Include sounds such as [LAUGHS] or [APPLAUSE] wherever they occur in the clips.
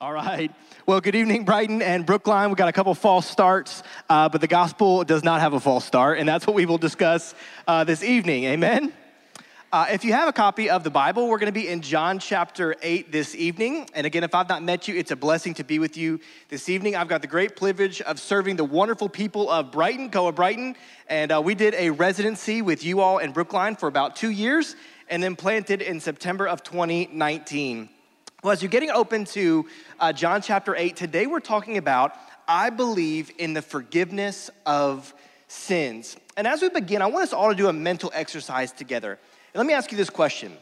All right. Well, good evening, Brighton and Brookline. We got a couple false starts, uh, but the gospel does not have a false start, and that's what we will discuss uh, this evening. Amen. Uh, if you have a copy of the Bible, we're going to be in John chapter 8 this evening. And again, if I've not met you, it's a blessing to be with you this evening. I've got the great privilege of serving the wonderful people of Brighton, Koa Brighton. And uh, we did a residency with you all in Brookline for about two years and then planted in September of 2019. Well, as you're getting open to uh, John chapter 8, today we're talking about I believe in the forgiveness of sins. And as we begin, I want us all to do a mental exercise together. And let me ask you this question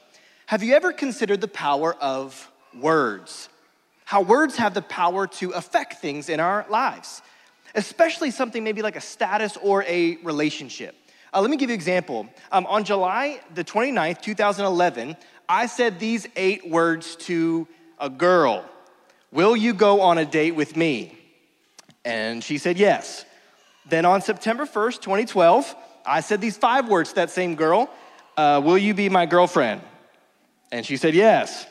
Have you ever considered the power of words? How words have the power to affect things in our lives, especially something maybe like a status or a relationship. Uh, let me give you an example. Um, on July the 29th, 2011, I said these eight words to a girl Will you go on a date with me? And she said yes. Then on September 1st, 2012, I said these five words to that same girl uh, Will you be my girlfriend? And she said yes.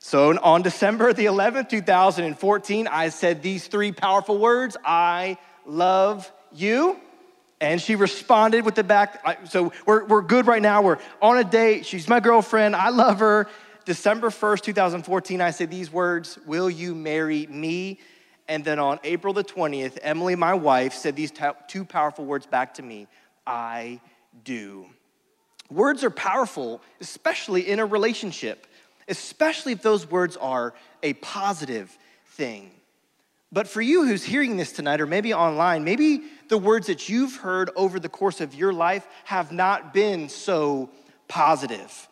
So on December the 11th, 2014, I said these three powerful words I love you. And she responded with the back. So we're, we're good right now. We're on a date. She's my girlfriend. I love her. December 1st, 2014, I said these words Will you marry me? And then on April the 20th, Emily, my wife, said these two powerful words back to me I do. Words are powerful, especially in a relationship, especially if those words are a positive thing. But for you who's hearing this tonight, or maybe online, maybe the words that you've heard over the course of your life have not been so positive.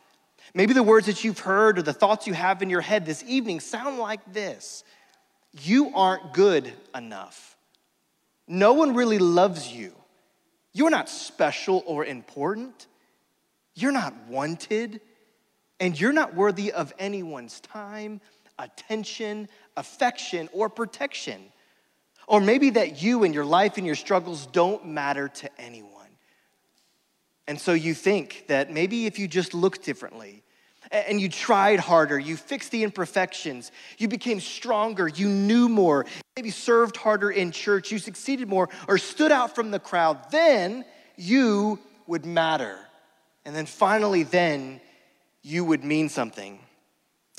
Maybe the words that you've heard or the thoughts you have in your head this evening sound like this You aren't good enough. No one really loves you. You're not special or important. You're not wanted. And you're not worthy of anyone's time, attention, affection, or protection. Or maybe that you and your life and your struggles don't matter to anyone. And so you think that maybe if you just looked differently and you tried harder, you fixed the imperfections, you became stronger, you knew more, maybe served harder in church, you succeeded more, or stood out from the crowd, then you would matter. And then finally, then you would mean something.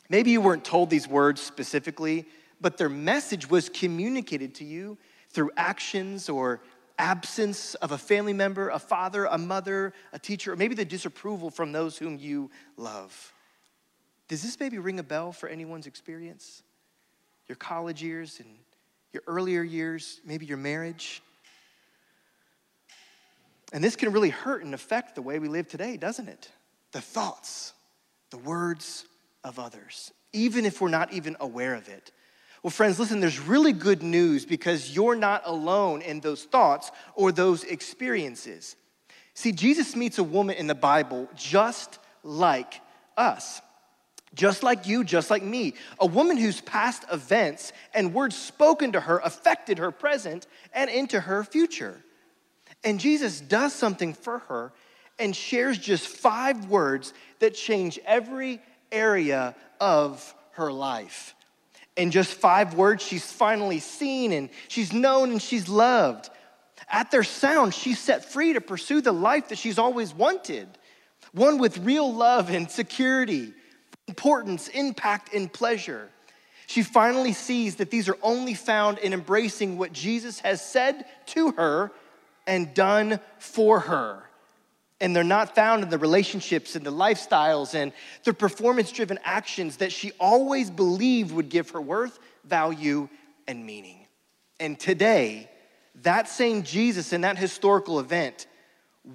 Maybe you weren't told these words specifically, but their message was communicated to you through actions or absence of a family member, a father, a mother, a teacher, or maybe the disapproval from those whom you love. Does this maybe ring a bell for anyone's experience? Your college years and your earlier years, maybe your marriage? And this can really hurt and affect the way we live today, doesn't it? The thoughts, the words of others, even if we're not even aware of it. Well, friends, listen, there's really good news because you're not alone in those thoughts or those experiences. See, Jesus meets a woman in the Bible just like us. Just like you, just like me. A woman whose past events and words spoken to her affected her present and into her future. And Jesus does something for her and shares just five words that change every area of her life. In just five words, she's finally seen and she's known and she's loved. At their sound, she's set free to pursue the life that she's always wanted one with real love and security, importance, impact, and pleasure. She finally sees that these are only found in embracing what Jesus has said to her and done for her. And they're not found in the relationships and the lifestyles and the performance driven actions that she always believed would give her worth, value, and meaning. And today, that same Jesus in that historical event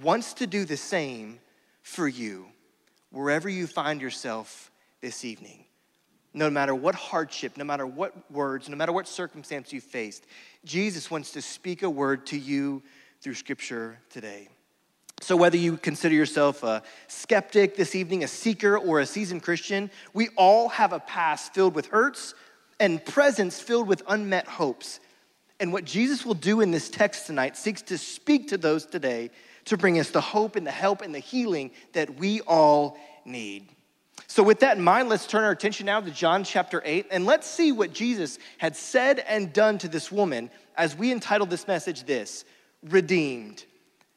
wants to do the same for you, wherever you find yourself this evening. No matter what hardship, no matter what words, no matter what circumstance you faced, Jesus wants to speak a word to you through Scripture today. So, whether you consider yourself a skeptic this evening, a seeker, or a seasoned Christian, we all have a past filled with hurts and presents filled with unmet hopes. And what Jesus will do in this text tonight seeks to speak to those today to bring us the hope and the help and the healing that we all need. So, with that in mind, let's turn our attention now to John chapter 8 and let's see what Jesus had said and done to this woman as we entitled this message this Redeemed.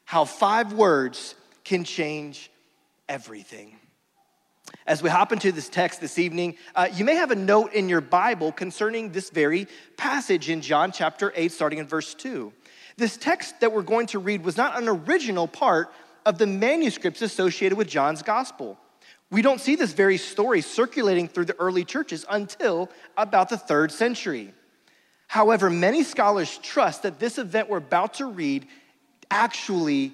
How five words can change everything. As we hop into this text this evening, uh, you may have a note in your Bible concerning this very passage in John chapter 8, starting in verse 2. This text that we're going to read was not an original part of the manuscripts associated with John's gospel. We don't see this very story circulating through the early churches until about the third century. However, many scholars trust that this event we're about to read actually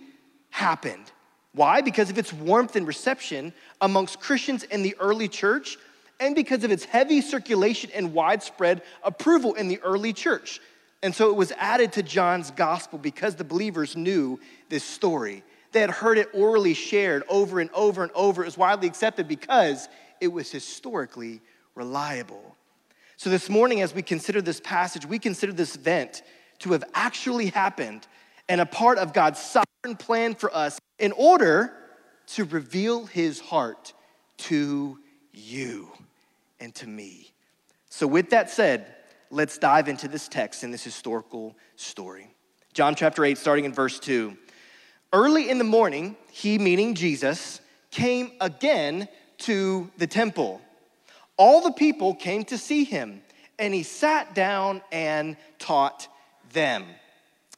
happened. Why? Because of its warmth and reception amongst Christians in the early church, and because of its heavy circulation and widespread approval in the early church. And so it was added to John's gospel because the believers knew this story. They had heard it orally shared over and over and over. It was widely accepted because it was historically reliable. So, this morning, as we consider this passage, we consider this event to have actually happened and a part of God's sovereign plan for us in order to reveal his heart to you and to me. So, with that said, let's dive into this text and this historical story. John chapter 8, starting in verse 2. Early in the morning, he, meaning Jesus, came again to the temple. All the people came to see him, and he sat down and taught them.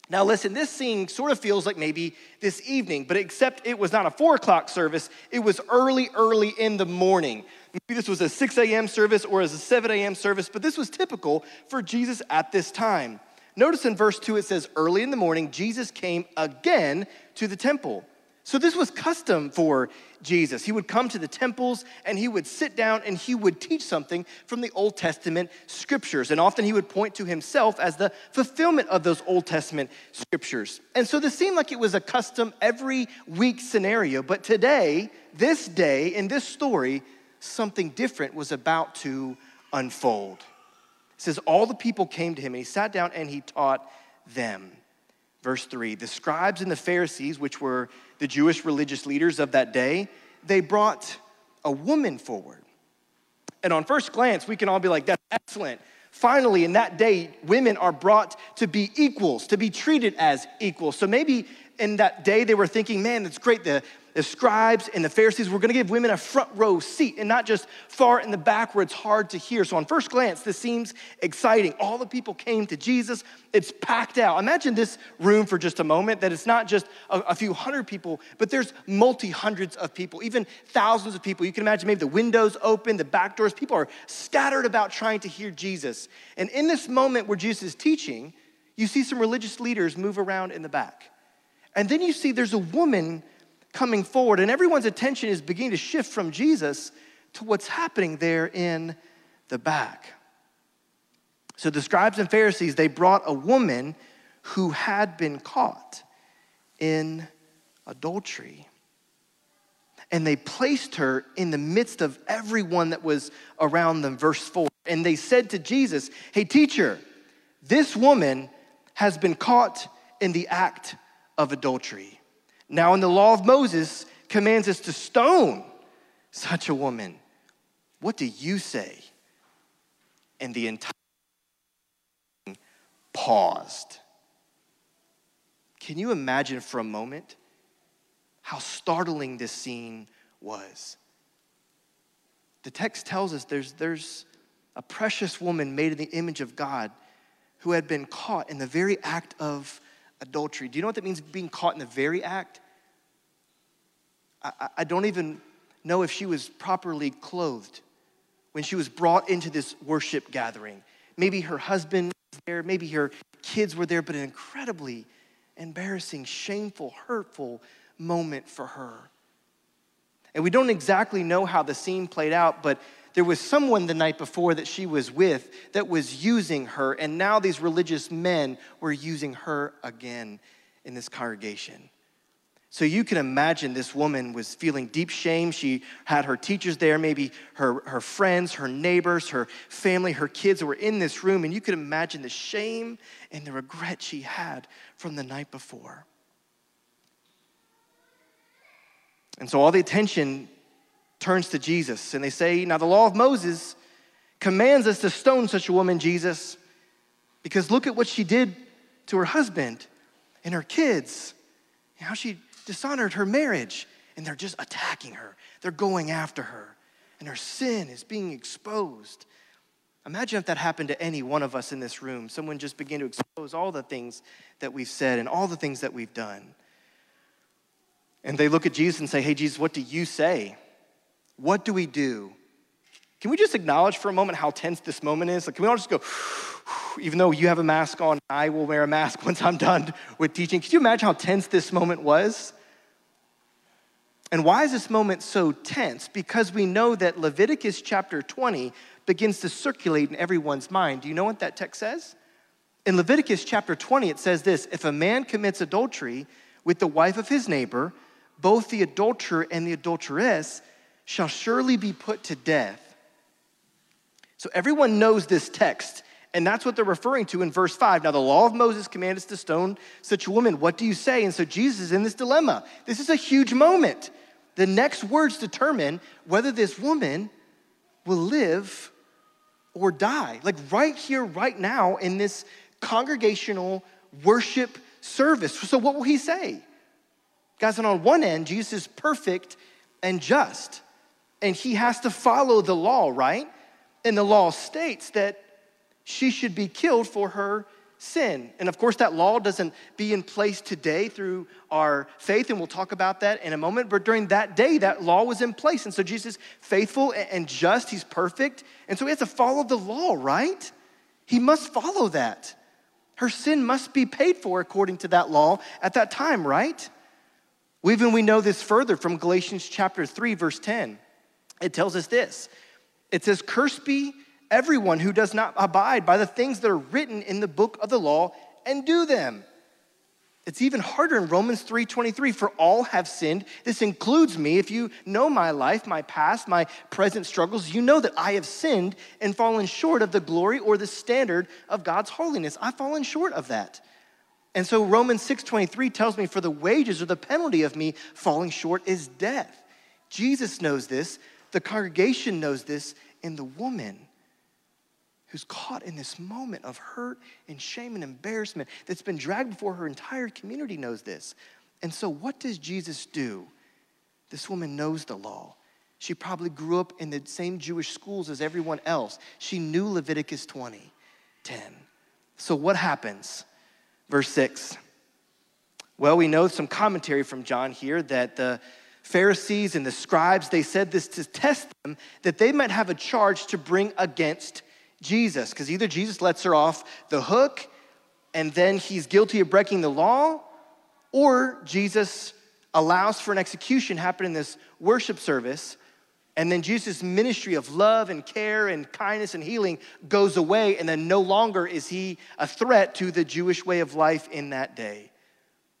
Now, listen, this scene sort of feels like maybe this evening, but except it was not a four o'clock service, it was early, early in the morning. Maybe this was a 6 a.m. service or as a 7 a.m. service, but this was typical for Jesus at this time. Notice in verse 2 it says, Early in the morning, Jesus came again to the temple. So this was custom for Jesus. He would come to the temples and he would sit down and he would teach something from the Old Testament scriptures. And often he would point to himself as the fulfillment of those Old Testament scriptures. And so this seemed like it was a custom every week scenario. But today, this day, in this story, something different was about to unfold. It says, All the people came to him and he sat down and he taught them. Verse 3 The scribes and the Pharisees, which were the Jewish religious leaders of that day, they brought a woman forward. And on first glance, we can all be like, that's excellent. Finally, in that day, women are brought to be equals, to be treated as equals. So maybe in that day they were thinking, man, that's great. The, the scribes and the Pharisees were going to give women a front row seat and not just far in the back where it's hard to hear. So, on first glance, this seems exciting. All the people came to Jesus, it's packed out. Imagine this room for just a moment that it's not just a, a few hundred people, but there's multi hundreds of people, even thousands of people. You can imagine maybe the windows open, the back doors. People are scattered about trying to hear Jesus. And in this moment where Jesus is teaching, you see some religious leaders move around in the back. And then you see there's a woman coming forward, and everyone's attention is beginning to shift from Jesus to what's happening there in the back. So the scribes and Pharisees, they brought a woman who had been caught in adultery. And they placed her in the midst of everyone that was around them. Verse 4. And they said to Jesus, Hey, teacher, this woman has been caught in the act of adultery. Now, in the law of Moses, commands us to stone such a woman. What do you say? And the entire paused. Can you imagine for a moment how startling this scene was? The text tells us there's, there's a precious woman made in the image of God who had been caught in the very act of adultery. Do you know what that means, being caught in the very act? I, I don't even know if she was properly clothed when she was brought into this worship gathering. Maybe her husband was there, maybe her kids were there, but an incredibly embarrassing, shameful, hurtful moment for her. And we don't exactly know how the scene played out, but there was someone the night before that she was with that was using her, and now these religious men were using her again in this congregation. So you can imagine this woman was feeling deep shame. She had her teachers there, maybe her, her friends, her neighbors, her family, her kids were in this room, and you could imagine the shame and the regret she had from the night before. And so all the attention turns to Jesus and they say, Now the law of Moses commands us to stone such a woman, Jesus, because look at what she did to her husband and her kids, and how she dishonored her marriage. And they're just attacking her, they're going after her, and her sin is being exposed. Imagine if that happened to any one of us in this room. Someone just began to expose all the things that we've said and all the things that we've done. And they look at Jesus and say, Hey, Jesus, what do you say? What do we do? Can we just acknowledge for a moment how tense this moment is? Like, can we all just go, [SIGHS] even though you have a mask on, I will wear a mask [LAUGHS] once I'm done with teaching. Could you imagine how tense this moment was? And why is this moment so tense? Because we know that Leviticus chapter 20 begins to circulate in everyone's mind. Do you know what that text says? In Leviticus chapter 20, it says this If a man commits adultery with the wife of his neighbor, both the adulterer and the adulteress shall surely be put to death. So everyone knows this text, and that's what they're referring to in verse 5. Now, the law of Moses commands us to stone such a woman. What do you say? And so Jesus is in this dilemma. This is a huge moment. The next words determine whether this woman will live or die. Like right here, right now, in this congregational worship service. So, what will he say? Guys, and on one end, Jesus is perfect and just, and he has to follow the law, right? And the law states that she should be killed for her sin. And of course, that law doesn't be in place today through our faith, and we'll talk about that in a moment. But during that day, that law was in place. And so Jesus faithful and just, he's perfect. And so he has to follow the law, right? He must follow that. Her sin must be paid for according to that law at that time, right? Even we know this further from Galatians chapter 3, verse 10. It tells us this. It says, Cursed be everyone who does not abide by the things that are written in the book of the law and do them. It's even harder in Romans 3:23 for all have sinned. This includes me. If you know my life, my past, my present struggles, you know that I have sinned and fallen short of the glory or the standard of God's holiness. I've fallen short of that. And so Romans 6:23 tells me for the wages or the penalty of me falling short is death. Jesus knows this, the congregation knows this, and the woman who's caught in this moment of hurt and shame and embarrassment that's been dragged before her entire community knows this. And so, what does Jesus do? This woman knows the law. She probably grew up in the same Jewish schools as everyone else. She knew Leviticus 20, 10. So, what happens? Verse 6. Well, we know some commentary from John here that the Pharisees and the scribes, they said this to test them, that they might have a charge to bring against Jesus, because either Jesus lets her off the hook and then he's guilty of breaking the law, or Jesus allows for an execution happen in this worship service, and then Jesus' ministry of love and care and kindness and healing goes away, and then no longer is he a threat to the Jewish way of life in that day.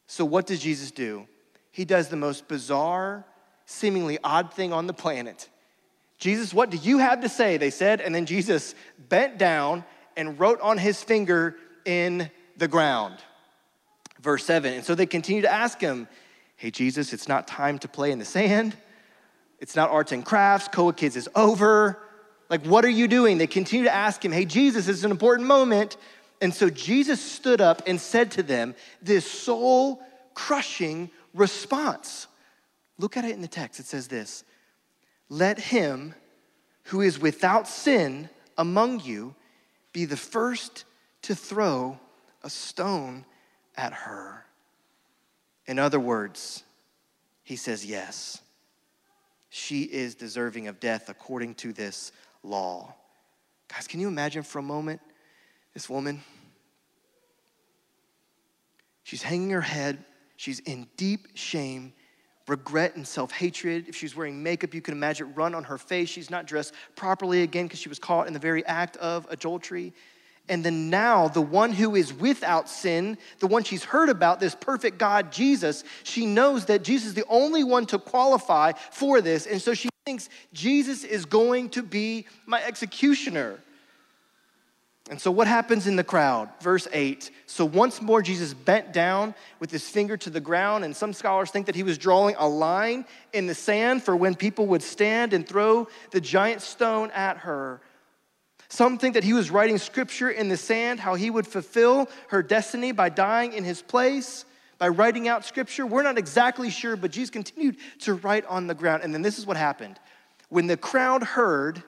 So, what does Jesus do? He does the most bizarre, seemingly odd thing on the planet. Jesus, what do you have to say? They said, and then Jesus bent down and wrote on his finger in the ground. Verse 7. And so they continue to ask him, Hey, Jesus, it's not time to play in the sand. It's not arts and crafts. Koa Kids is over. Like, what are you doing? They continue to ask him, Hey, Jesus, this is an important moment. And so Jesus stood up and said to them this soul crushing response. Look at it in the text. It says this Let him who is without sin among you be the first to throw a stone at her. In other words, he says, Yes, she is deserving of death according to this law. Guys, can you imagine for a moment this woman? She's hanging her head, she's in deep shame regret and self hatred. If she's wearing makeup, you can imagine it run on her face. She's not dressed properly again because she was caught in the very act of adultery. And then now, the one who is without sin, the one she's heard about, this perfect God, Jesus, she knows that Jesus is the only one to qualify for this. And so she thinks Jesus is going to be my executioner. And so, what happens in the crowd? Verse 8. So, once more, Jesus bent down with his finger to the ground, and some scholars think that he was drawing a line in the sand for when people would stand and throw the giant stone at her. Some think that he was writing scripture in the sand, how he would fulfill her destiny by dying in his place, by writing out scripture. We're not exactly sure, but Jesus continued to write on the ground. And then this is what happened. When the crowd heard,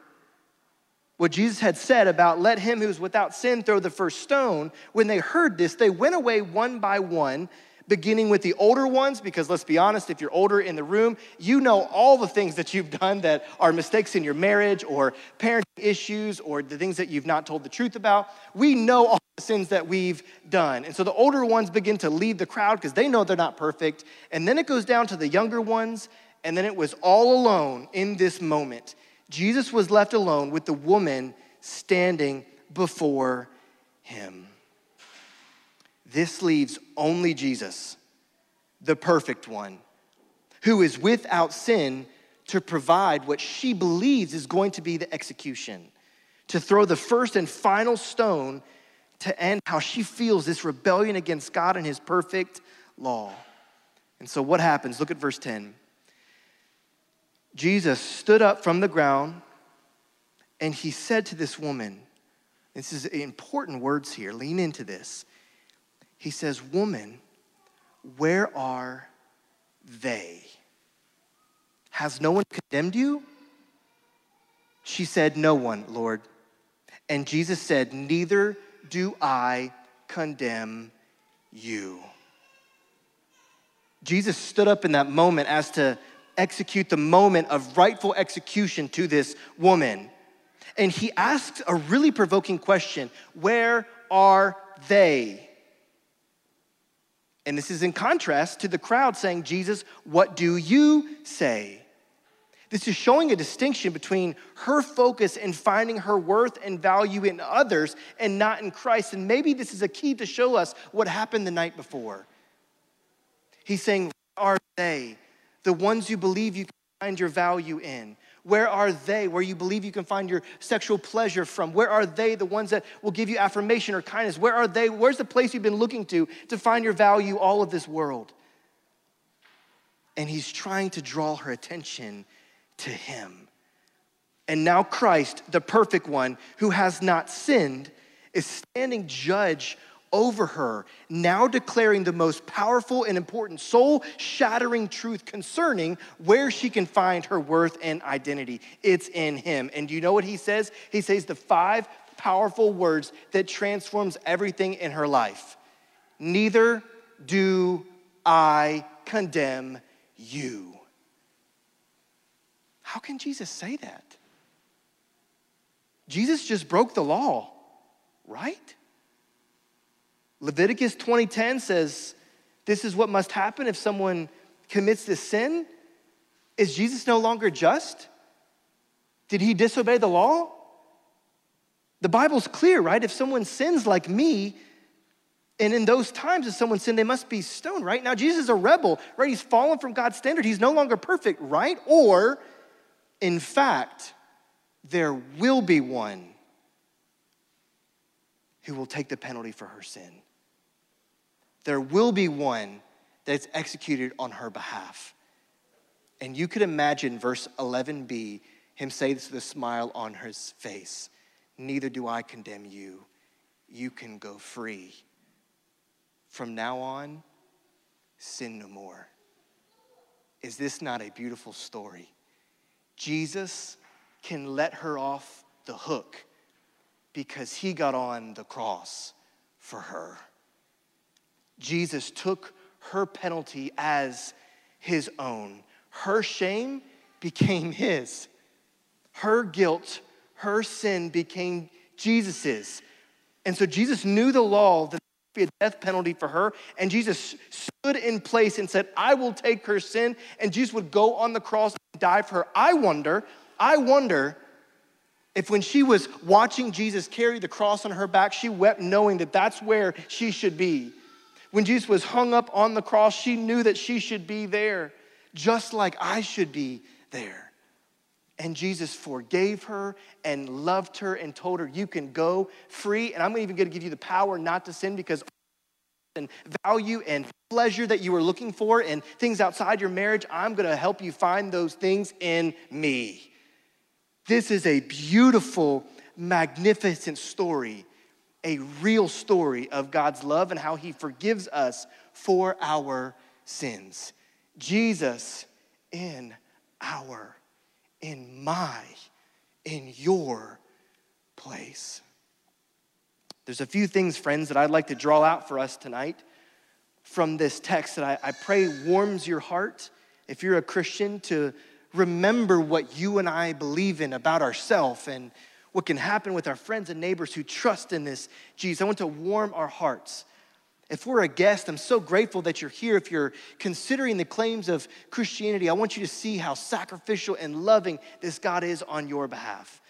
what Jesus had said about let him who's without sin throw the first stone, when they heard this, they went away one by one, beginning with the older ones, because let's be honest, if you're older in the room, you know all the things that you've done that are mistakes in your marriage or parenting issues or the things that you've not told the truth about. We know all the sins that we've done. And so the older ones begin to leave the crowd because they know they're not perfect. And then it goes down to the younger ones, and then it was all alone in this moment. Jesus was left alone with the woman standing before him. This leaves only Jesus, the perfect one, who is without sin to provide what she believes is going to be the execution, to throw the first and final stone to end how she feels this rebellion against God and his perfect law. And so, what happens? Look at verse 10. Jesus stood up from the ground and he said to this woman, this is important words here, lean into this. He says, Woman, where are they? Has no one condemned you? She said, No one, Lord. And Jesus said, Neither do I condemn you. Jesus stood up in that moment as to execute the moment of rightful execution to this woman. And he asks a really provoking question Where are they? And this is in contrast to the crowd saying, Jesus, what do you say? This is showing a distinction between her focus in finding her worth and value in others and not in Christ. And maybe this is a key to show us what happened the night before. He's saying, Where Are they? The ones you believe you can find your value in? Where are they where you believe you can find your sexual pleasure from? Where are they the ones that will give you affirmation or kindness? Where are they? Where's the place you've been looking to to find your value all of this world? And he's trying to draw her attention to him. And now Christ, the perfect one who has not sinned, is standing judge over her, now declaring the most powerful and important soul shattering truth concerning where she can find her worth and identity. It's in him. And do you know what he says? He says the five powerful words that transforms everything in her life. Neither do I condemn you. How can Jesus say that? Jesus just broke the law, right? Leviticus 20:10 says, "This is what must happen if someone commits this sin." Is Jesus no longer just? Did he disobey the law? The Bible's clear, right? If someone sins like me, and in those times, if someone sinned, they must be stoned, right? Now, Jesus is a rebel, right? He's fallen from God's standard. He's no longer perfect, right? Or, in fact, there will be one who will take the penalty for her sin there will be one that's executed on her behalf. And you could imagine verse 11b, him say this with a smile on his face Neither do I condemn you. You can go free. From now on, sin no more. Is this not a beautiful story? Jesus can let her off the hook because he got on the cross for her. Jesus took her penalty as his own. Her shame became his. Her guilt, her sin became Jesus's. And so Jesus knew the law that there would be a death penalty for her. And Jesus stood in place and said, I will take her sin. And Jesus would go on the cross and die for her. I wonder, I wonder if when she was watching Jesus carry the cross on her back, she wept knowing that that's where she should be. When Jesus was hung up on the cross, she knew that she should be there, just like I should be there. And Jesus forgave her and loved her and told her, You can go free. And I'm even going to give you the power not to sin because and value and pleasure that you were looking for and things outside your marriage, I'm going to help you find those things in me. This is a beautiful, magnificent story, a real story of God's love and how he forgives us for our sins. Jesus in our in my, in your place. There's a few things, friends, that I'd like to draw out for us tonight from this text that I, I pray warms your heart. If you're a Christian, to remember what you and I believe in about ourselves and what can happen with our friends and neighbors who trust in this Jesus. I want to warm our hearts. If we're a guest, I'm so grateful that you're here. If you're considering the claims of Christianity, I want you to see how sacrificial and loving this God is on your behalf.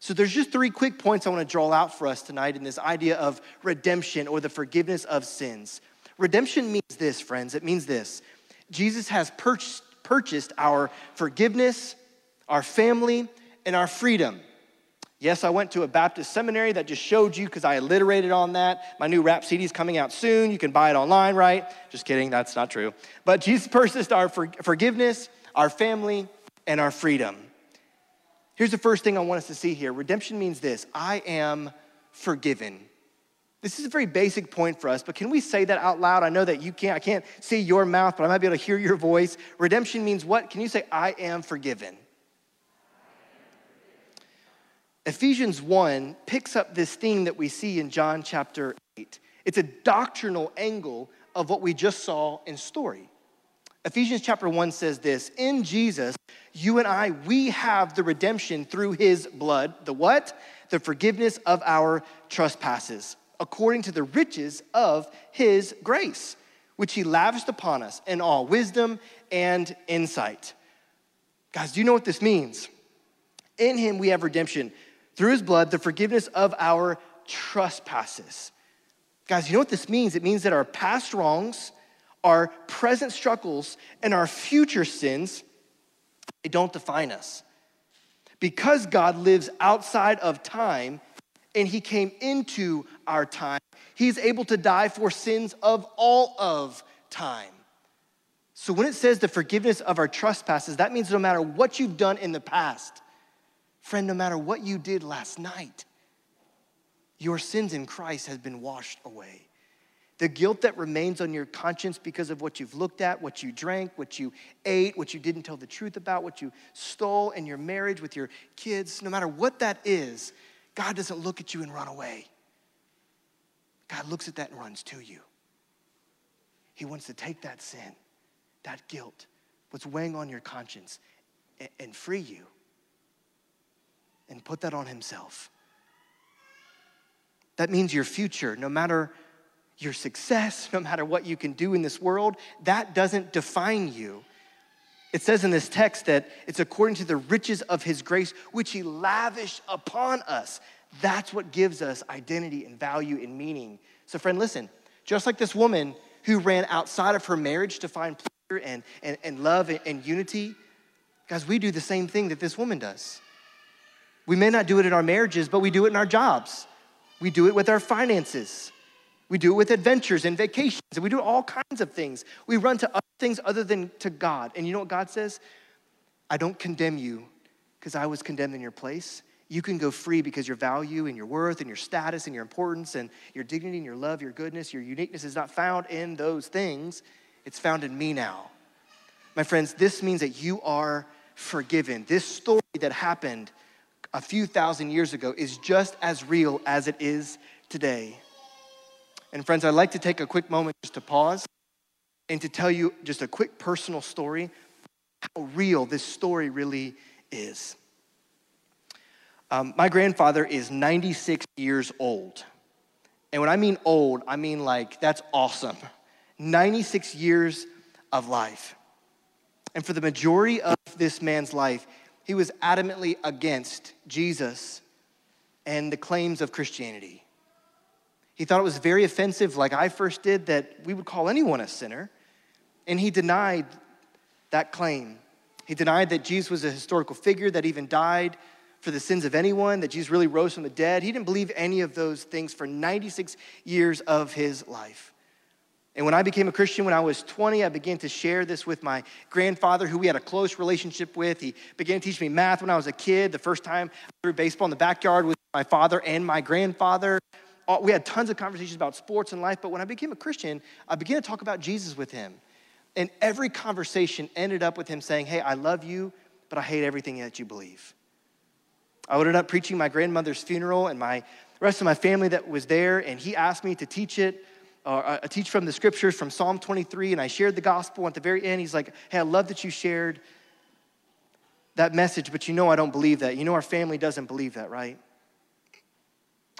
So, there's just three quick points I want to draw out for us tonight in this idea of redemption or the forgiveness of sins. Redemption means this, friends. It means this Jesus has purchased our forgiveness, our family, and our freedom. Yes, I went to a Baptist seminary that just showed you because I alliterated on that. My new rap CD is coming out soon. You can buy it online, right? Just kidding, that's not true. But Jesus purchased our forgiveness, our family, and our freedom. Here's the first thing I want us to see here redemption means this I am forgiven. This is a very basic point for us, but can we say that out loud? I know that you can't, I can't see your mouth, but I might be able to hear your voice. Redemption means what? Can you say, I am forgiven? Ephesians 1 picks up this theme that we see in John chapter 8. It's a doctrinal angle of what we just saw in story. Ephesians chapter 1 says this In Jesus, you and I, we have the redemption through his blood. The what? The forgiveness of our trespasses, according to the riches of his grace, which he lavished upon us in all wisdom and insight. Guys, do you know what this means? In him we have redemption through his blood, the forgiveness of our trespasses. Guys, you know what this means? It means that our past wrongs, our present struggles, and our future sins, they don't define us. Because God lives outside of time and he came into our time, he's able to die for sins of all of time. So when it says the forgiveness of our trespasses, that means no matter what you've done in the past, Friend, no matter what you did last night, your sins in Christ has been washed away. The guilt that remains on your conscience because of what you've looked at, what you drank, what you ate, what you didn't tell the truth about, what you stole in your marriage with your kids, no matter what that is, God doesn't look at you and run away. God looks at that and runs to you. He wants to take that sin, that guilt, what's weighing on your conscience, and free you and put that on himself. That means your future, no matter your success, no matter what you can do in this world, that doesn't define you. It says in this text that it's according to the riches of his grace, which he lavished upon us. That's what gives us identity and value and meaning. So, friend, listen, just like this woman who ran outside of her marriage to find pleasure and, and, and love and, and unity, guys, we do the same thing that this woman does. We may not do it in our marriages, but we do it in our jobs. We do it with our finances. We do it with adventures and vacations, and we do all kinds of things. We run to other things other than to God. And you know what God says? I don't condemn you because I was condemned in your place. You can go free because your value and your worth and your status and your importance and your dignity and your love, your goodness, your uniqueness is not found in those things. It's found in me now. My friends, this means that you are forgiven. This story that happened a few thousand years ago is just as real as it is today. And friends, I'd like to take a quick moment just to pause and to tell you just a quick personal story how real this story really is. Um, my grandfather is 96 years old. And when I mean old, I mean like that's awesome. 96 years of life. And for the majority of this man's life, he was adamantly against Jesus and the claims of Christianity. He thought it was very offensive, like I first did, that we would call anyone a sinner. And he denied that claim. He denied that Jesus was a historical figure that even died for the sins of anyone, that Jesus really rose from the dead. He didn't believe any of those things for 96 years of his life. And when I became a Christian when I was 20, I began to share this with my grandfather, who we had a close relationship with. He began to teach me math when I was a kid. The first time I threw baseball in the backyard with my father and my grandfather. Uh, we had tons of conversations about sports and life, but when I became a Christian, I began to talk about Jesus with him. And every conversation ended up with him saying, Hey, I love you, but I hate everything that you believe. I ended up preaching my grandmother's funeral and my rest of my family that was there, and he asked me to teach it Uh, or I teach from the scriptures from Psalm 23, and I shared the gospel. At the very end, he's like, Hey, I love that you shared that message, but you know I don't believe that. You know our family doesn't believe that, right?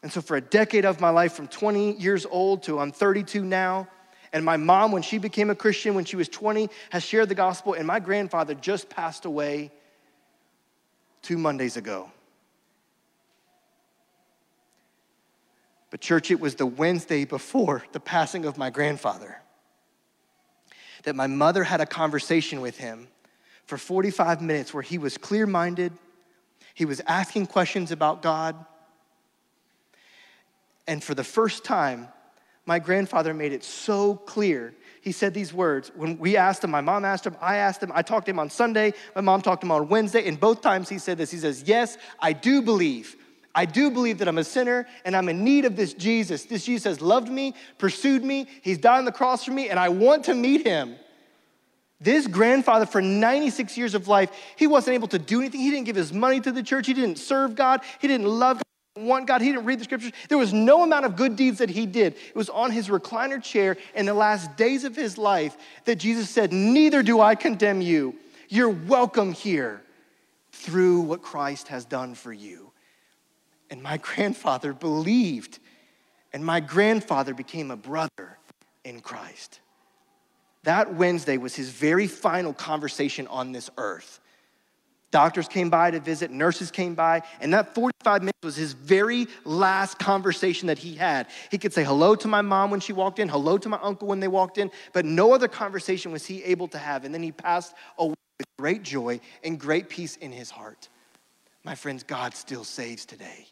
And so, for a decade of my life, from 20 years old to I'm 32 now, and my mom, when she became a Christian when she was 20, has shared the gospel, and my grandfather just passed away two Mondays ago. But, church, it was the Wednesday before the passing of my grandfather that my mother had a conversation with him for 45 minutes where he was clear minded, he was asking questions about God. And for the first time, my grandfather made it so clear. He said these words. When we asked him, my mom asked him, I asked him, I talked to him on Sunday, my mom talked to him on Wednesday, and both times he said this. He says, Yes, I do believe I do believe that I'm a sinner and I'm in need of this Jesus. This Jesus has loved me, pursued me, he's died on the cross for me, and I want to meet him. This grandfather, for 96 years of life, he wasn't able to do anything. He didn't give his money to the church. He didn't serve God. He didn't love God. He didn't want God. He didn't read the scriptures. There was no amount of good deeds that he did. It was on his recliner chair in the last days of his life that Jesus said, Neither do I condemn you. You're welcome here through what Christ has done for you. And my [LAUGHS] grandfather believed, and my grandfather became a brother in Christ. That Wednesday was his very final conversation on this earth. Doctors came by to visit, nurses came by, and that 45 minutes was his very last conversation that he had. He could say hello to my mom when she walked in, hello to my uncle when they walked in, but no other conversation was he able to have. And then he passed away with great joy and great peace in his heart. My friends, God still saves today.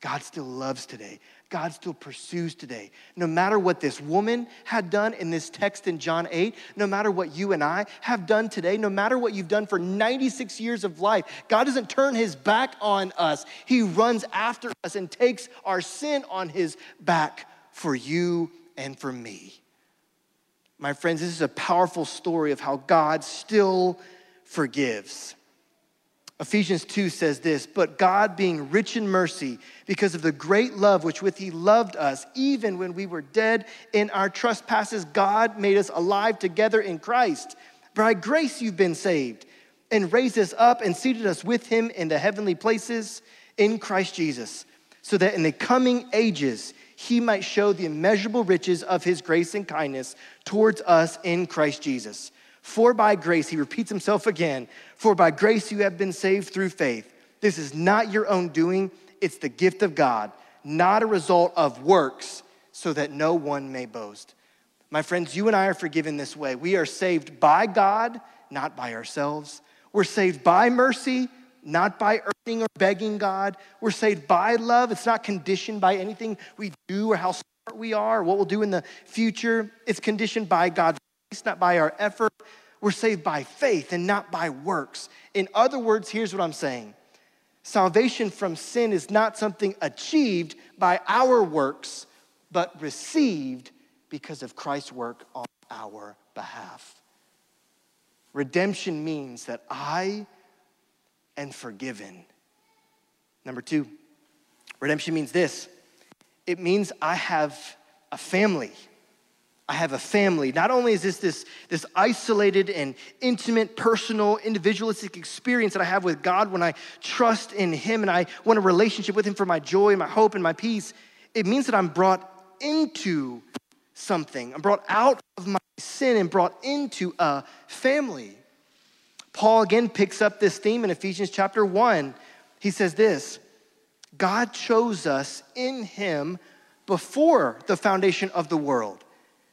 God still loves today. God still pursues today. No matter what this woman had done in this text in John 8, no matter what you and I have done today, no matter what you've done for 96 years of life, God doesn't turn his back on us. He runs after us and takes our sin on his back for you and for me. My friends, this is a powerful story of how God still forgives. Ephesians 2 says this, but God being rich in mercy, because of the great love which with he loved us, even when we were dead in our trespasses, God made us alive together in Christ. By grace you've been saved, and raised us up and seated us with him in the heavenly places in Christ Jesus, so that in the coming ages he might show the immeasurable riches of his grace and kindness towards us in Christ Jesus. For by grace, he repeats himself again, for by grace you have been saved through faith. This is not your own doing, it's the gift of God, not a result of works, so that no one may boast. My friends, you and I are forgiven this way. We are saved by God, not by ourselves. We're saved by mercy, not by earning or begging God. We're saved by love. It's not conditioned by anything we do or how smart we are or what we'll do in the future. It's conditioned by God's grace, not by our effort. We're saved by faith and not by works. In other words, here's what I'm saying salvation from sin is not something achieved by our works, but received because of Christ's work on our behalf. Redemption means that I am forgiven. Number two, redemption means this it means I have a family. I have a family. Not only is this, this this isolated and intimate, personal, individualistic experience that I have with God when I trust in Him and I want a relationship with Him for my joy, and my hope, and my peace, it means that I'm brought into something. I'm brought out of my sin and brought into a family. Paul again picks up this theme in Ephesians chapter 1. He says this God chose us in Him before the foundation of the world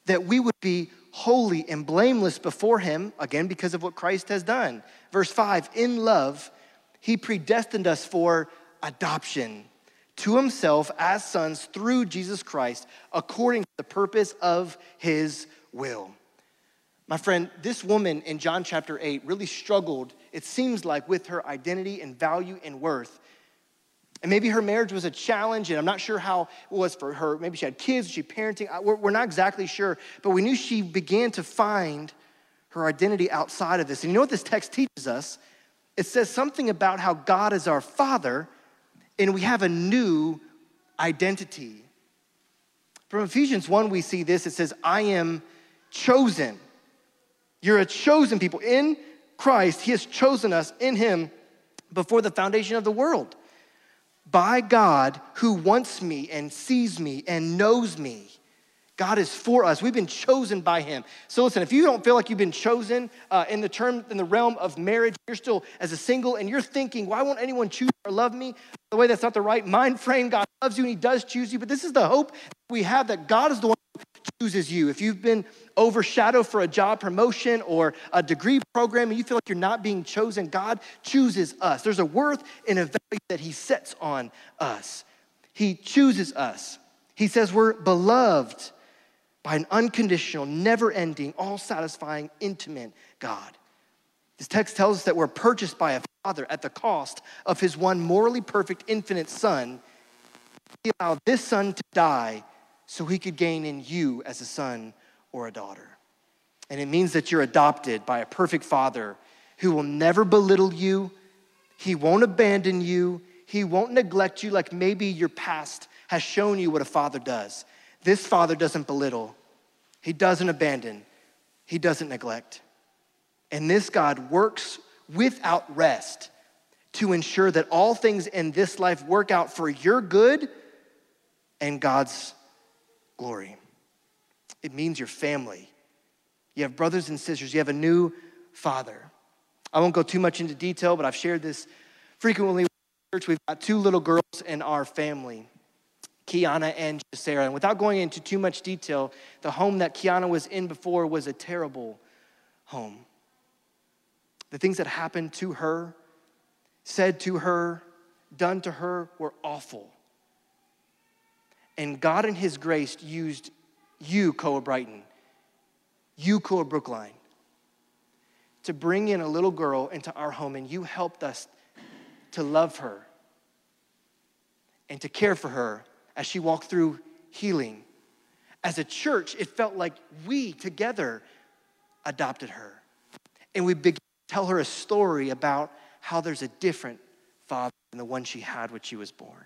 that we would be holy and blameless before him, again, because of what Christ has done. Verse 5 In love, he predestined us for adoption to himself as sons through Jesus Christ, according to the purpose of his will. My friend, this woman in John chapter 8 really struggled, it seems like, with her identity and value and worth. And maybe her marriage was a challenge, and I'm not sure how it was for her. Maybe she had kids, she parenting. We're, we're not exactly sure, but we knew she began to find her identity outside of this. And you know what this text teaches us? It says something about how God is our Father, and we have a new identity. From Ephesians 1, we see this. It says, I am chosen. You're a chosen people. In Christ, He has chosen us in Him before the foundation of the world by God who wants me and sees me and knows me. God is for us. We've been chosen by Him. So listen, if you don't feel like you've been chosen uh, in the term in the realm of marriage, you're still as a single, and you're thinking, why won't anyone choose or love me? The way that's not the right mind frame. God loves you and He does choose you, but this is the hope we have that God is the one chooses you. If you've been overshadowed for a job promotion or a degree program and you feel like you're not being chosen, God chooses us. There's a worth and a value that He sets on us. He chooses us. He says we're beloved by an unconditional, never ending, all satisfying, intimate God. This text tells us that we're purchased by a father at the cost of his one morally perfect, infinite son. He allowed this son to die so he could gain in you as a son or a daughter. And it means that you're adopted by a perfect father who will never belittle you, he won't abandon you, he won't neglect you like maybe your past has shown you what a father does. This father doesn't belittle, he doesn't abandon, he doesn't neglect. And this God works without rest to ensure that all things in this life work out for your good and God's glory. It means your family. You have brothers and sisters, you have a new father. I won't go too much into detail, but I've shared this frequently with church. We've got two little girls in our family. Kiana and Sarah. And without going into too much detail, the home that Kiana was in before was a terrible home. The things that happened to her, said to her, done to her were awful. And God, in His grace, used you, Koa Brighton, you, Koa Brookline, to bring in a little girl into our home, and you helped us to love her and to care for her as she walked through healing. As a church, it felt like we together adopted her. And we began to tell her a story about how there's a different father than the one she had when she was born.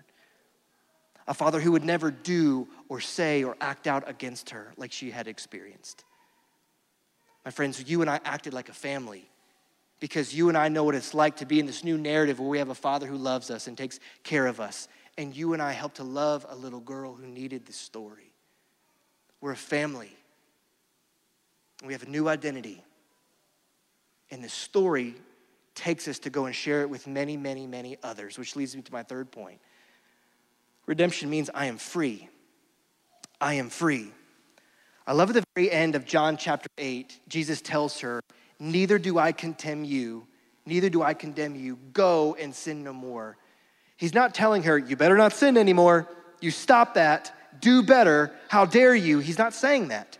A father who would never do or say or act out against her like she had experienced. My friends, you and I acted like a family because you and I know what it's like to be in this new narrative where we have a father who loves us and takes care of us and you and I helped to love a little girl who needed this story. We're a family. We have a new identity. And this story takes us to go and share it with many, many, many others, which leads me to my third point. Redemption means I am free. I am free. I love at the very end of John chapter 8, Jesus tells her, Neither do I condemn you, neither do I condemn you. Go and sin no more. He's not telling her, you better not sin anymore. You stop that. Do better. How dare you? He's not saying that.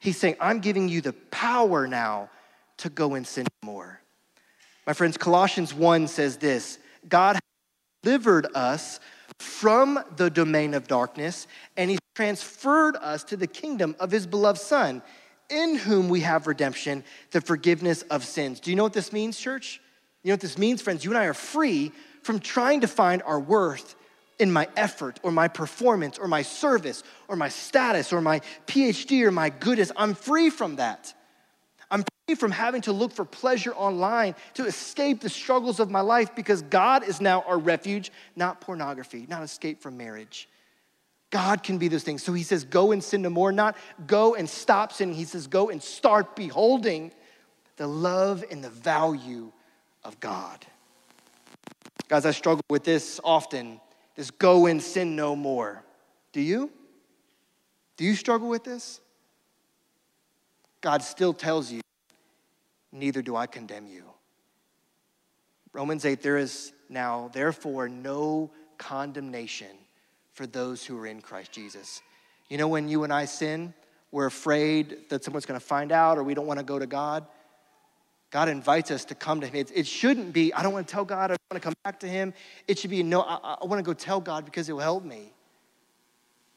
He's saying, I'm giving you the power now to go and sin more. My friends, Colossians 1 says this God delivered us from the domain of darkness, and He's transferred us to the kingdom of His beloved Son, in whom we have redemption, the forgiveness of sins. Do you know what this means, church? You know what this means, friends? You and I are free from trying to find our worth in my effort or my performance or my service or my status or my PhD or my goodness. I'm free from that. From having to look for pleasure online to escape the struggles of my life because God is now our refuge, not pornography, not escape from marriage. God can be those things. So he says, go and sin no more, not go and stop sinning. He says, go and start beholding the love and the value of God. Guys, I struggle with this often this go and sin no more. Do you? Do you struggle with this? God still tells you, Neither do I condemn you. Romans 8, there is now, therefore, no condemnation for those who are in Christ Jesus. You know, when you and I sin, we're afraid that someone's going to find out or we don't want to go to God. God invites us to come to Him. It, it shouldn't be, I don't want to tell God, I don't want to come back to Him. It should be, no, I, I want to go tell God because He'll help me.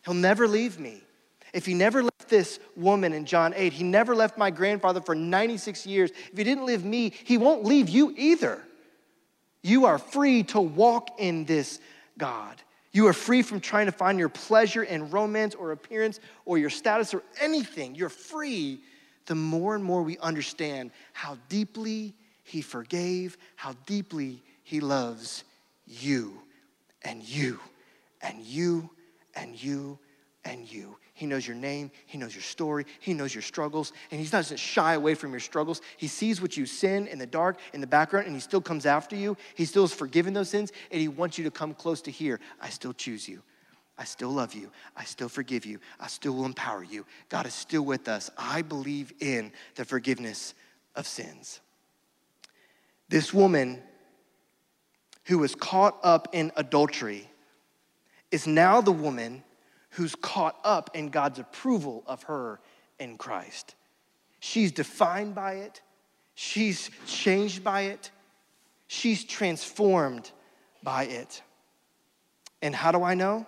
He'll never leave me. If He never left this woman in John 8, He never left my grandfather for 96 years. If He didn't leave me, He won't leave you either. You are free to walk in this God. You are free from trying to find your pleasure in romance or appearance or your status or anything. You're free the more and more we understand how deeply He forgave, how deeply He loves you and you and you and you and you. He knows your name, He knows your story, He knows your struggles, and He doesn't shy away from your struggles. He sees what you sin in the dark, in the background, and He still comes after you. He still is forgiving those sins, and He wants you to come close to here. I still choose you. I still love you. I still forgive you. I still will empower you. God is still with us. I believe in the forgiveness of sins. This woman who was caught up in adultery is now the woman who's caught up in God's approval of her in Christ. She's defined by it, she's changed by it, she's transformed by it. And how do I know?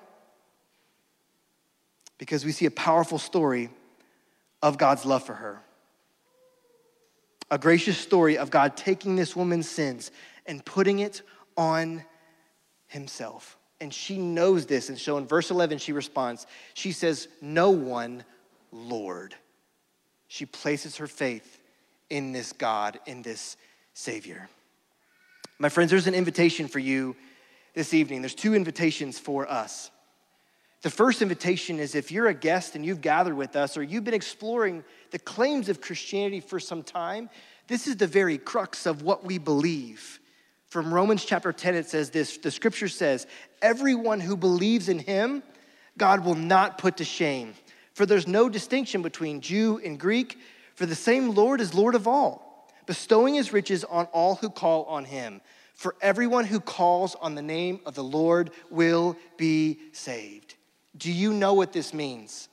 Because we see a powerful story of God's love for her. A gracious story of God taking this woman's sins and putting it on himself and she knows this. And so in verse 11, she responds, She says, No one, Lord. She places her faith in this God, in this Savior. My friends, there's an invitation for you this evening. There's two invitations for us. The first invitation is if you're a guest and you've gathered with us or you've been exploring the claims of Christianity for some time, this is the very crux of what we believe. From Romans chapter 10, it says this the scripture says, Everyone who believes in him, God will not put to shame. For there's no distinction between Jew and Greek, for the same Lord is Lord of all, bestowing his riches on all who call on him. For everyone who calls on the name of the Lord will be saved. Do you know what this means?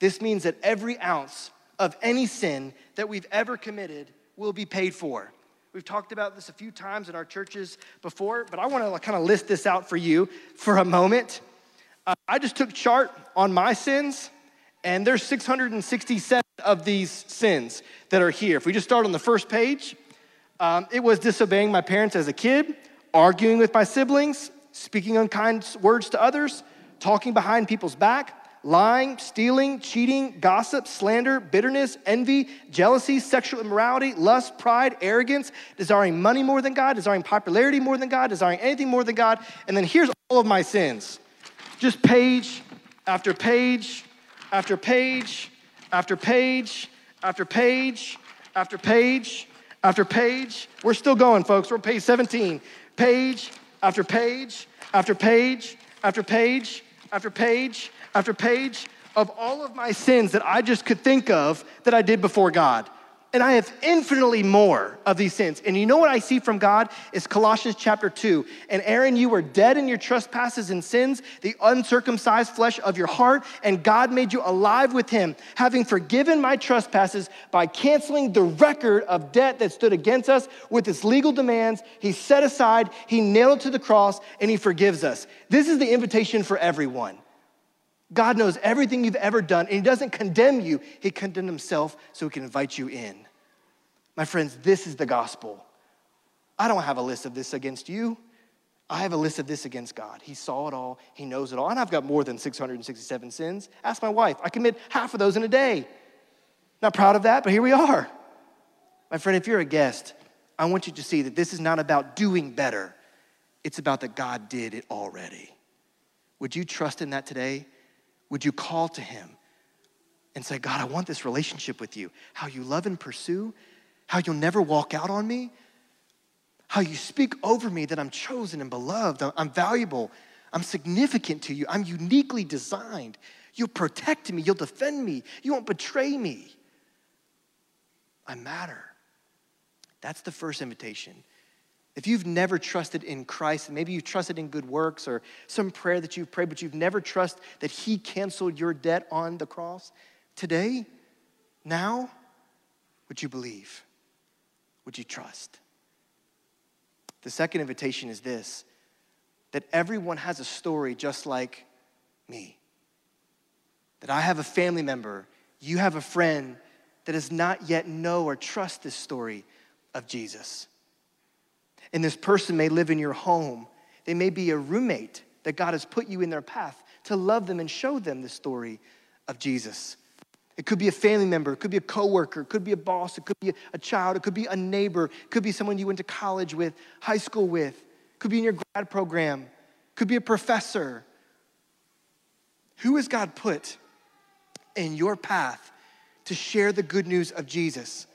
This means that every ounce of any sin that we've ever committed will be paid for. We've talked about this a few times in our churches before, but I want to kind of list this out for you for a moment. Uh, I just took chart on my sins, and there's 667 of these sins that are here. If we just start on the first page, um, it was disobeying my parents as a kid, arguing with my siblings, speaking unkind words to others, talking behind people's back, lying, stealing, cheating, gossip, slander, bitterness, envy, jealousy, sexual immorality, lust, pride, arrogance, desiring money more than God, desiring popularity more than God, desiring anything more than God. And then here's all of my sins. Just page after page after page after page after page after page after page. We're still going, folks. We're page 17. Page after page after page after page after page after page of all of my sins that I just could think of that I did before God. And I have infinitely more of these sins. And you know what I see from God is Colossians chapter 2. And Aaron, you were dead in your trespasses and sins, the uncircumcised flesh of your heart, and God made you alive with him, having forgiven my trespasses by canceling the record of debt that stood against us with its legal demands. He set aside, he nailed it to the cross, and he forgives us. This is the invitation for everyone. God knows everything you've ever done, and He doesn't condemn you. He condemned Himself so He can invite you in. My friends, this is the gospel. I don't have a list of this against you. I have a list of this against God. He saw it all, He knows it all. And I've got more than 667 sins. Ask my wife. I commit half of those in a day. Not proud of that, but here we are. My friend, if you're a guest, I want you to see that this is not about doing better, it's about that God did it already. Would you trust in that today? Would you call to him and say, God, I want this relationship with you? How you love and pursue, how you'll never walk out on me, how you speak over me that I'm chosen and beloved, I'm valuable, I'm significant to you, I'm uniquely designed. You'll protect me, you'll defend me, you won't betray me. I matter. That's the first invitation. If you've never trusted in Christ, maybe you've trusted in good works or some prayer that you've prayed, but you've never trusted that He canceled your debt on the cross, today, now, would you believe? Would you trust? The second invitation is this that everyone has a story just like me. That I have a family member, you have a friend that does not yet know or trust this story of Jesus. And this person may live in your home. They may be a roommate that God has put you in their path to love them and show them the story of Jesus. It could be a family member, it could be a coworker, it could be a boss, it could be a child, it could be a neighbor, it could be someone you went to college with, high school with, it could be in your grad program, it could be a professor. Who has God put in your path to share the good news of Jesus?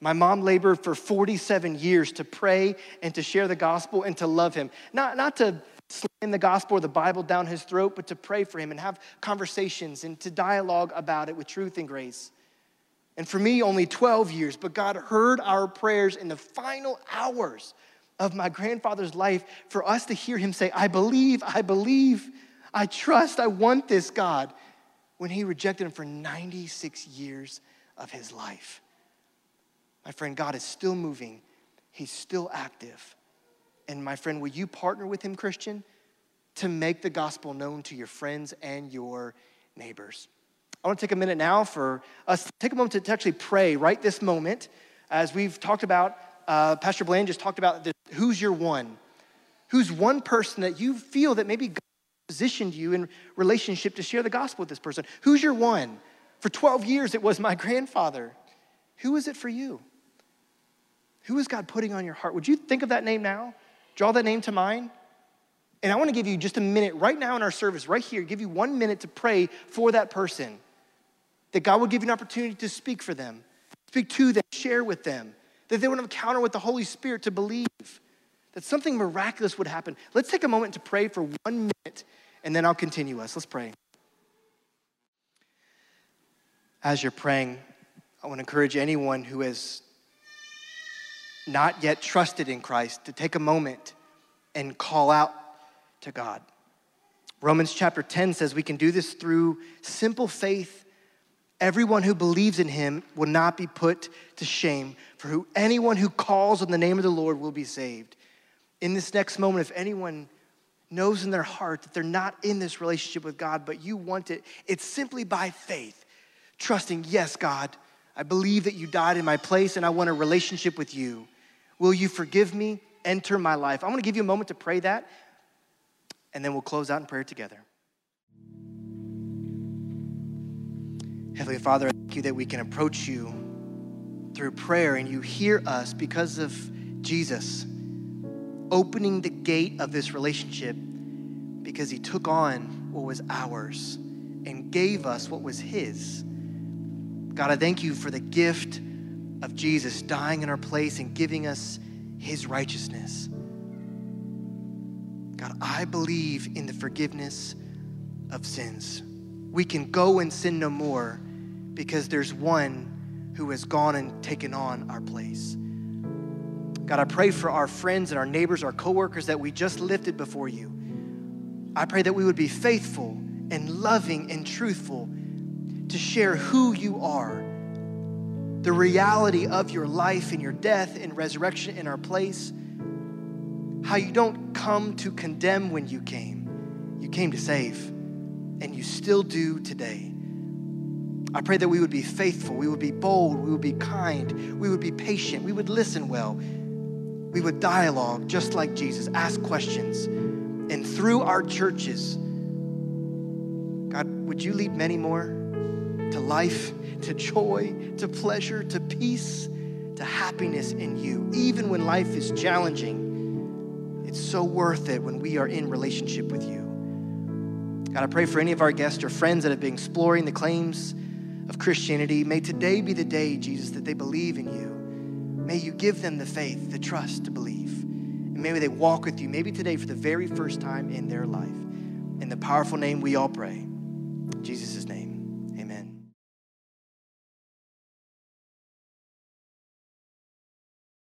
My mom labored for 47 years to pray and to share the gospel and to love him. Not, not to slam the gospel or the Bible down his throat, but to pray for him and have conversations and to dialogue about it with truth and grace. And for me, only 12 years, but God heard our prayers in the final hours of my grandfather's life for us to hear him say, I believe, I believe, I trust, I want this, God, when he rejected him for 96 years of his life. My friend, God is still moving, He's still active. And my friend, will you partner with Him, Christian, to make the gospel known to your friends and your neighbors? I want to take a minute now for us to take a moment to actually pray right this moment as we've talked about, uh, Pastor Bland just talked about this, who's your one? Who's one person that you feel that maybe God positioned you in relationship to share the gospel with this person? Who's your one? For 12 years, it was my [LAUGHS] grandfather. Who is it for you? Who is God putting on your heart? Would you think of that name now? Draw that name to mind. And I want to give you just a minute right now in our service, right here, give you one minute to pray for that person. That God will give you an opportunity to speak for them, speak to them, share with them, that they would encounter with the Holy Spirit to believe, that something miraculous would happen. Let's take a moment to pray for one minute, and then I'll continue us. Let's pray. As you're praying, I want to encourage anyone who has not yet trusted in Christ to take a moment and call out to God. Romans chapter 10 says we can do this through simple faith. Everyone who believes in him will not be put to shame, for who, anyone who calls on the name of the Lord will be saved. In this next moment, if anyone knows in their heart that they're not in this relationship with God, but you want it, it's simply by faith, trusting, yes, God, I believe that you died in my place and I want a relationship with you. Will you forgive me? Enter my life. I'm gonna give you a moment to pray that, and then we'll close out in prayer together. Heavenly Father, I thank you that we can approach you through prayer and you hear us because of Jesus opening the gate of this relationship because he took on what was ours and gave us what was his. God, I thank you for the gift of Jesus dying in our place and giving us his righteousness. God, I believe in the forgiveness of sins. We can go and sin no more because there's one who has gone and taken on our place. God, I pray for our friends and our neighbors, our coworkers that we just lifted before you. I pray that we would be faithful and loving and truthful to share who you are the reality of your life and your death and resurrection in our place. How you don't come to condemn when you came, you came to save, and you still do today. I pray that we would be faithful, we would be bold, we would be kind, we would be patient, we would listen well, we would dialogue just like Jesus, ask questions. And through our churches, God, would you lead many more to life to joy, to pleasure, to peace, to happiness in you. Even when life is challenging, it's so worth it when we are in relationship with you. God, I pray for any of our guests or friends that have been exploring the claims of Christianity. May today be the day, Jesus, that they believe in you. May you give them the faith, the trust to believe. And maybe they walk with you, maybe today for the very first time in their life. In the powerful name we all pray. Jesus'.